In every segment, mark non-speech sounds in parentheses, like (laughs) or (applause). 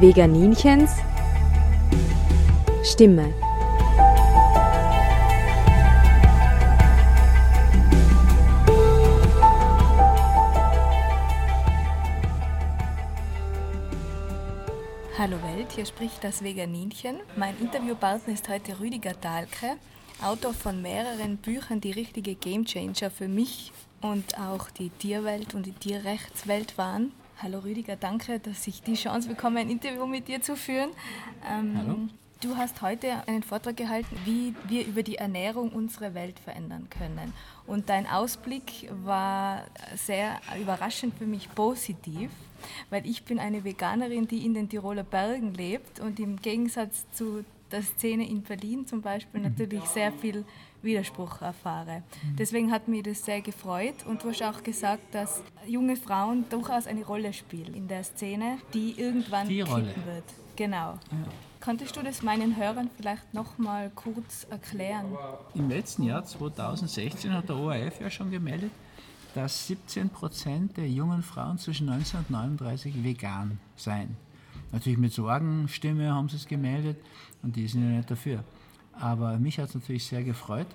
Veganinchens Stimme. Hallo Welt, hier spricht das Veganinchen. Mein Interviewpartner ist heute Rüdiger Dahlke, Autor von mehreren Büchern, die richtige Gamechanger für mich und auch die Tierwelt und die Tierrechtswelt waren. Hallo Rüdiger, danke, dass ich die Chance bekomme, ein Interview mit dir zu führen. Ähm, Hallo. Du hast heute einen Vortrag gehalten, wie wir über die Ernährung unsere Welt verändern können. Und dein Ausblick war sehr überraschend für mich positiv, weil ich bin eine Veganerin, die in den Tiroler Bergen lebt und im Gegensatz zu der Szene in Berlin zum Beispiel natürlich sehr viel Widerspruch erfahre. Deswegen hat mich das sehr gefreut und du hast auch gesagt, dass junge Frauen durchaus eine Rolle spielen in der Szene, die irgendwann die Rolle. wird. Genau. Ja. Könntest du das meinen Hörern vielleicht noch mal kurz erklären? Im letzten Jahr 2016 hat der ORF ja schon gemeldet, dass 17 Prozent der jungen Frauen zwischen 19 und 39 vegan seien. Natürlich mit Sorgenstimme haben sie es gemeldet und die sind ja nicht dafür. Aber mich hat es natürlich sehr gefreut.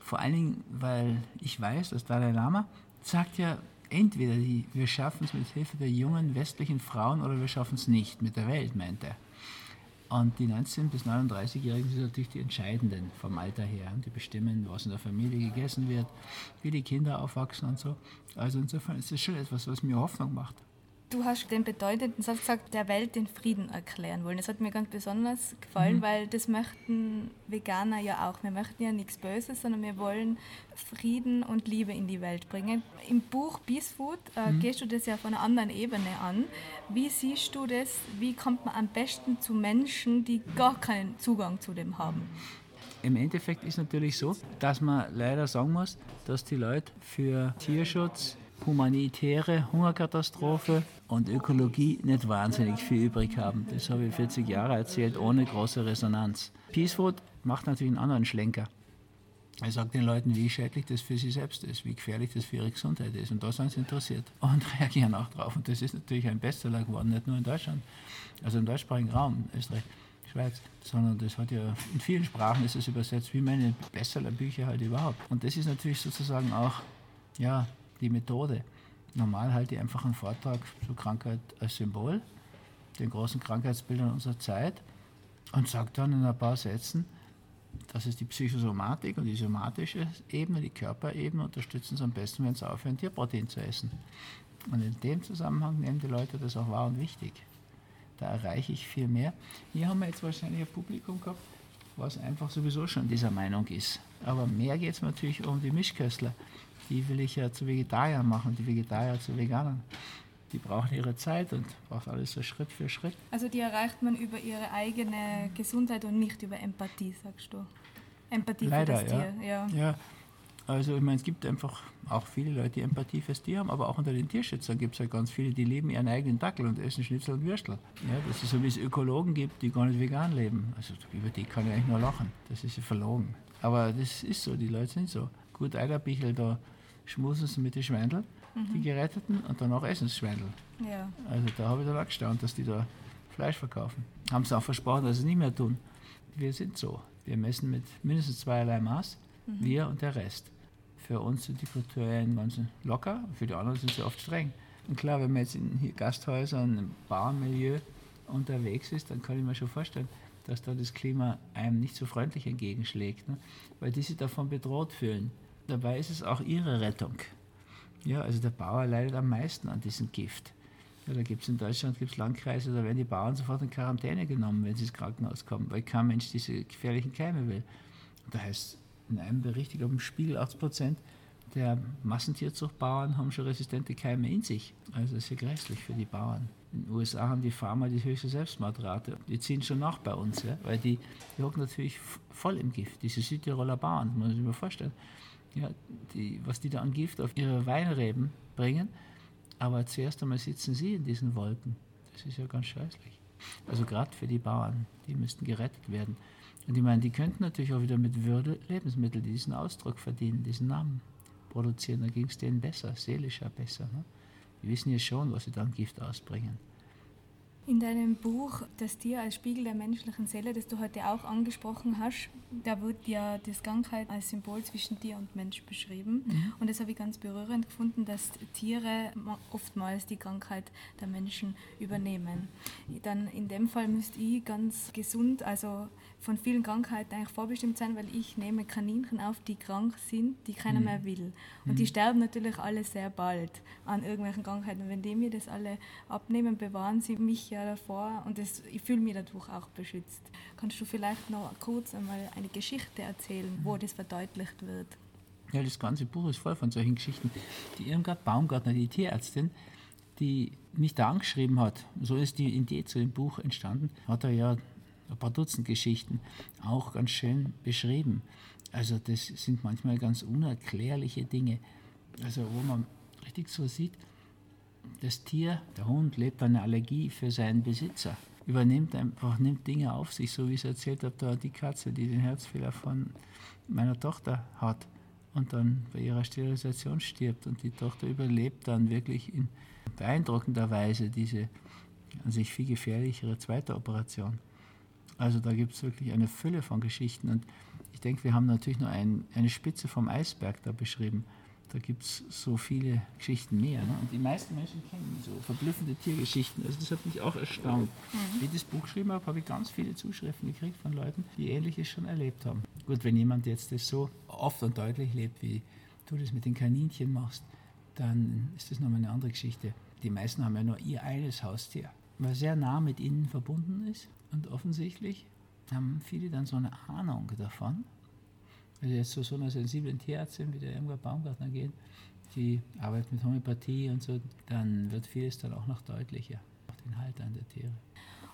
Vor allen Dingen, weil ich weiß, dass Dalai Lama sagt ja, entweder die, wir schaffen es mit Hilfe der jungen westlichen Frauen oder wir schaffen es nicht mit der Welt, meint er. Und die 19- bis 39-Jährigen sind natürlich die Entscheidenden vom Alter her. Die bestimmen, was in der Familie gegessen wird, wie die Kinder aufwachsen und so. Also insofern ist das schon etwas, was mir Hoffnung macht. Du hast den bedeutenden Satz gesagt, der Welt den Frieden erklären wollen. Das hat mir ganz besonders gefallen, mhm. weil das möchten Veganer ja auch. Wir möchten ja nichts Böses, sondern wir wollen Frieden und Liebe in die Welt bringen. Im Buch Peace Food äh, mhm. gehst du das ja von einer anderen Ebene an. Wie siehst du das? Wie kommt man am besten zu Menschen, die gar keinen Zugang zu dem haben? Im Endeffekt ist natürlich so, dass man leider sagen muss, dass die Leute für Tierschutz, humanitäre Hungerkatastrophe und Ökologie nicht wahnsinnig viel übrig haben. Das habe ich 40 Jahre erzählt, ohne große Resonanz. Peace Food macht natürlich einen anderen Schlenker. Er sagt den Leuten, wie schädlich das für sie selbst ist, wie gefährlich das für ihre Gesundheit ist. Und da sind sie interessiert und (laughs) reagieren auch drauf. Und das ist natürlich ein Bestseller geworden, nicht nur in Deutschland, also im deutschsprachigen Raum, Österreich, Schweiz, sondern das hat ja in vielen Sprachen ist es übersetzt, wie meine Bestsellerbücher halt überhaupt. Und das ist natürlich sozusagen auch ja, die Methode. Normal halte ich einfach einen Vortrag zur Krankheit als Symbol, den großen Krankheitsbildern unserer Zeit und sage dann in ein paar Sätzen, das ist die Psychosomatik und die somatische Ebene, die Körperebene unterstützen es am besten, wenn sie aufhören, Tierprotein zu essen. Und in dem Zusammenhang nehmen die Leute das auch wahr und wichtig. Da erreiche ich viel mehr. Hier haben wir jetzt wahrscheinlich ein Publikum gehabt, was einfach sowieso schon dieser Meinung ist. Aber mehr geht es natürlich um die Mischköstler die will ich ja zu Vegetariern machen, die Vegetarier zu Veganern. Die brauchen ihre Zeit und braucht alles so Schritt für Schritt. Also die erreicht man über ihre eigene Gesundheit und nicht über Empathie, sagst du? Empathie Leider, für das ja. Tier, ja. ja. Also ich meine, es gibt einfach auch viele Leute, die Empathie fürs Tier haben, aber auch unter den Tierschützern gibt es ja ganz viele, die leben ihren eigenen Dackel und essen Schnitzel und Würstel. Ja, das ist so, wie es Ökologen gibt, die gar nicht vegan leben. Also über die kann ich eigentlich nur lachen. Das ist ja verlogen. Aber das ist so, die Leute sind so. Gut, Eiderbichel da schmusen sie mit den Schweindeln, mhm. die Geretteten, und danach essen sie Schweindel. Ja. Also da habe ich dann auch gestaunt, dass die da Fleisch verkaufen. Haben sie auch versprochen, dass sie es nicht mehr tun. Wir sind so. Wir messen mit mindestens zweierlei Maß, mhm. wir und der Rest. Für uns sind die Kriterien ganz locker, für die anderen sind sie oft streng. Und klar, wenn man jetzt in Gasthäusern, im Barmilieu unterwegs ist, dann kann ich mir schon vorstellen, dass da das Klima einem nicht so freundlich entgegenschlägt, ne? weil die sich davon bedroht fühlen dabei ist es auch ihre Rettung. Ja, also der Bauer leidet am meisten an diesem Gift. Ja, da gibt es in Deutschland gibt's Landkreise, da werden die Bauern sofort in Quarantäne genommen, wenn sie ins Krankenhaus kommen, weil kein Mensch diese gefährlichen Keime will. Da heißt in einem Bericht, ich glaube im Spiegel 80 Prozent der Massentierzuchtbauern haben schon resistente Keime in sich. Also das ist ja grässlich für die Bauern. In den USA haben die Farmer die höchste Selbstmordrate. Die ziehen schon nach bei uns, ja? weil die, die hocken natürlich voll im Gift. Diese Südtiroler Bauern, muss man sich mal vorstellen ja, die, was die da an Gift auf ihre Weinreben bringen. Aber zuerst einmal sitzen sie in diesen Wolken. Das ist ja ganz scheußlich. Also gerade für die Bauern, die müssten gerettet werden. Und ich meine, die könnten natürlich auch wieder mit Würde Lebensmittel diesen Ausdruck verdienen, diesen Namen produzieren. Da ging es denen besser, seelischer besser. Ne? Die wissen ja schon, was sie da an Gift ausbringen. In deinem Buch Das Tier als Spiegel der menschlichen Seele, das du heute auch angesprochen hast, da wird ja das Krankheit als Symbol zwischen Tier und Mensch beschrieben. Mhm. Und das habe ich ganz berührend gefunden, dass Tiere oftmals die Krankheit der Menschen übernehmen. Dann in dem Fall müsste ich ganz gesund, also von vielen Krankheiten eigentlich vorbestimmt sein, weil ich nehme Kaninchen auf, die krank sind, die keiner mhm. mehr will. Und mhm. die sterben natürlich alle sehr bald an irgendwelchen Krankheiten. Und wenn die mir das alle abnehmen, bewahren sie mich ja davor und das, ich fühle mich dadurch auch beschützt. Kannst du vielleicht noch kurz einmal eine Geschichte erzählen, wo mhm. das verdeutlicht wird? Ja, das ganze Buch ist voll von solchen Geschichten. Die Irmgard Baumgartner, die Tierärztin, die mich da angeschrieben hat, so ist die Idee zu dem Buch entstanden, hat er ja ein paar Dutzend Geschichten, auch ganz schön beschrieben. Also das sind manchmal ganz unerklärliche Dinge, also wo man richtig so sieht, das Tier, der Hund, lebt eine Allergie für seinen Besitzer, übernimmt einfach, nimmt Dinge auf sich, so wie ich es erzählt habe, da die Katze, die den Herzfehler von meiner Tochter hat und dann bei ihrer Sterilisation stirbt und die Tochter überlebt dann wirklich in beeindruckender Weise diese an sich viel gefährlichere zweite Operation. Also da gibt es wirklich eine Fülle von Geschichten und ich denke, wir haben natürlich nur ein, eine Spitze vom Eisberg da beschrieben. Da gibt es so viele Geschichten mehr. Ne? Und die meisten Menschen kennen so verblüffende Tiergeschichten. Also das hat mich auch erstaunt. Mhm. Wie ich das Buch geschrieben habe, habe ich ganz viele Zuschriften gekriegt von Leuten, die Ähnliches schon erlebt haben. Gut, wenn jemand jetzt das so oft und deutlich lebt, wie du das mit den Kaninchen machst, dann ist das nochmal eine andere Geschichte. Die meisten haben ja nur ihr eines Haustier, was sehr nah mit ihnen verbunden ist. Und offensichtlich haben viele dann so eine Ahnung davon. Wenn jetzt zu so einer sensiblen Tierärztin wie der Irmgard Baumgartner gehen, die arbeitet mit Homöopathie und so, dann wird vieles dann auch noch deutlicher, auch den Haltern der Tiere.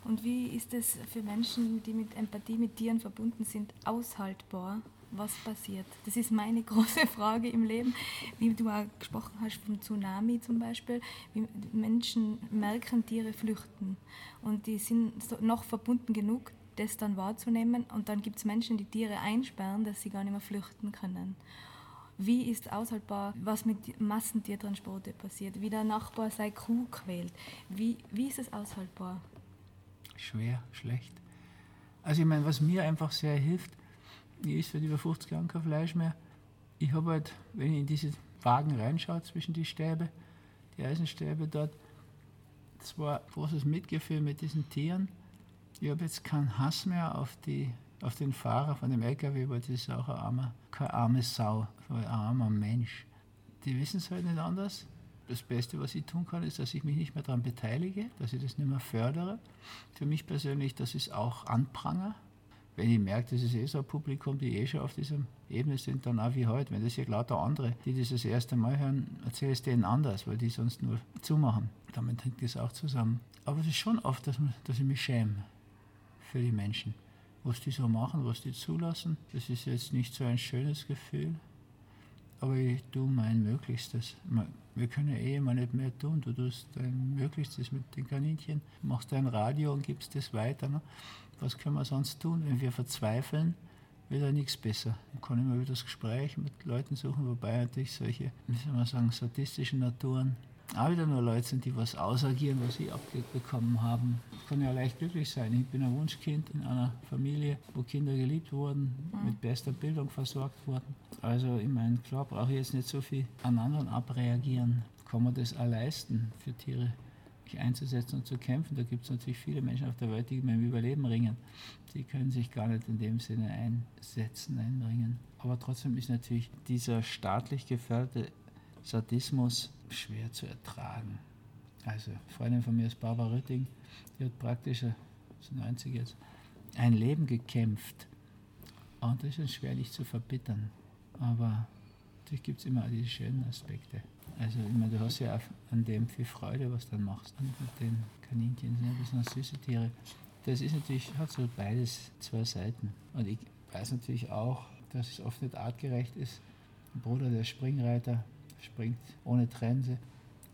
Und wie ist es für Menschen, die mit Empathie mit Tieren verbunden sind, aushaltbar? Was passiert? Das ist meine (laughs) große Frage im Leben. Wie du auch gesprochen hast vom Tsunami zum Beispiel, wie Menschen merken, Tiere flüchten. Und die sind noch verbunden genug, das dann wahrzunehmen. Und dann gibt es Menschen, die Tiere einsperren, dass sie gar nicht mehr flüchten können. Wie ist aushaltbar, was mit Massentiertransporte passiert, wie der Nachbar seine Kuh quält? Wie, wie ist es aushaltbar? Schwer, schlecht. Also ich meine, was mir einfach sehr hilft, ich esse seit über 50 Jahren kein Fleisch mehr. Ich habe halt, wenn ich in diese Wagen reinschaue zwischen die Stäbe, die Eisenstäbe dort, das war großes Mitgefühl mit diesen Tieren. Ich habe jetzt keinen Hass mehr auf, die, auf den Fahrer von dem LKW, weil das ist auch ein armer, keine arme Sau, ein armer Mensch. Die wissen es halt nicht anders. Das Beste, was ich tun kann, ist, dass ich mich nicht mehr daran beteilige, dass ich das nicht mehr fördere. Für mich persönlich, das ist auch Anpranger. Wenn ich merke, das ist eh so ein Publikum, die eh schon auf dieser Ebene sind, dann auch wie heute. Wenn das hier lauter andere, die das das erste Mal hören, erzähle ich es denen anders, weil die sonst nur zumachen. Damit hängt das auch zusammen. Aber es ist schon oft, dass, man, dass ich mich schäme für die Menschen. Was die so machen, was die zulassen, das ist jetzt nicht so ein schönes Gefühl. Aber ich tue mein Möglichstes. Wir können eh immer nicht mehr tun. Du tust dein Möglichstes mit den Kaninchen, machst dein Radio und gibst das weiter. Ne? Was können wir sonst tun? Wenn wir verzweifeln, wird ja nichts besser. Dann kann mal wieder das Gespräch mit Leuten suchen, wobei natürlich solche, wie soll man sagen, sadistischen Naturen auch wieder nur Leute sind, die was ausagieren, was sie abbekommen haben. Ich kann ja leicht glücklich sein. Ich bin ein Wunschkind in einer Familie, wo Kinder geliebt wurden, mhm. mit bester Bildung versorgt wurden. Also ich meine, klar brauche ich jetzt nicht so viel an anderen abreagieren. Kann man das auch leisten, für Tiere sich einzusetzen und zu kämpfen? Da gibt es natürlich viele Menschen auf der Welt, die mit dem Überleben ringen. Die können sich gar nicht in dem Sinne einsetzen, einbringen. Aber trotzdem ist natürlich dieser staatlich geförderte Sadismus schwer zu ertragen. Also, eine Freundin von mir ist Barbara Rütting, die hat praktisch, das 90 jetzt, ein Leben gekämpft. Und das ist schwerlich zu verbittern. Aber natürlich gibt es immer diese schönen Aspekte. Also, ich meine, du hast ja an dem viel Freude, was du dann machst. Und mit den Kaninchen sind ja besonders süße Tiere. Das ist natürlich, hat so beides zwei Seiten. Und ich weiß natürlich auch, dass es oft nicht artgerecht ist. Ein Bruder, der Springreiter, springt ohne Trense,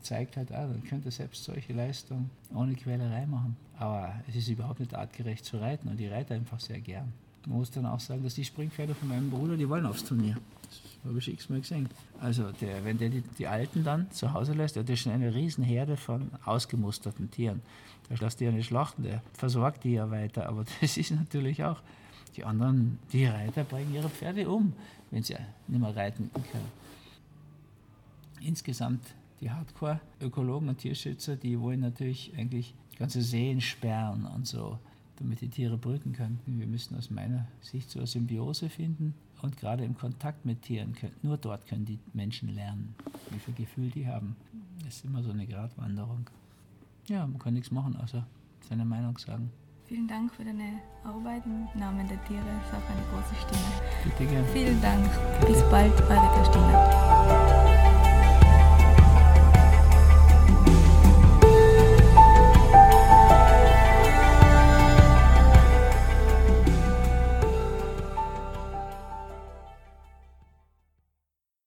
zeigt halt auch, man könnte selbst solche Leistungen ohne Quälerei machen. Aber es ist überhaupt nicht artgerecht zu reiten und ich reite einfach sehr gern. Man muss dann auch sagen, dass die Springpferde von meinem Bruder, die wollen aufs Turnier. Das habe ich x-mal gesehen. Also der, wenn der die, die, Alten dann zu Hause lässt, der hat schon eine riesen Herde von ausgemusterten Tieren. Der lässt die ja nicht schlachten, der versorgt die ja weiter. Aber (laughs) das ist natürlich auch, die anderen, die Reiter bringen ihre Pferde um, wenn sie nicht mehr reiten können. Insgesamt die Hardcore-Ökologen und Tierschützer, die wollen natürlich eigentlich ganze Seen sperren und so, damit die Tiere brüten könnten. Wir müssen aus meiner Sicht so eine Symbiose finden und gerade im Kontakt mit Tieren, können, nur dort können die Menschen lernen, wie viel Gefühl die haben. Das ist immer so eine Gratwanderung. Ja, man kann nichts machen, außer seine Meinung sagen. Vielen Dank für deine Arbeit im Namen der Tiere. Es auch eine große Stimme. Bitte gerne. Vielen Dank. Bis bald, eure Christina.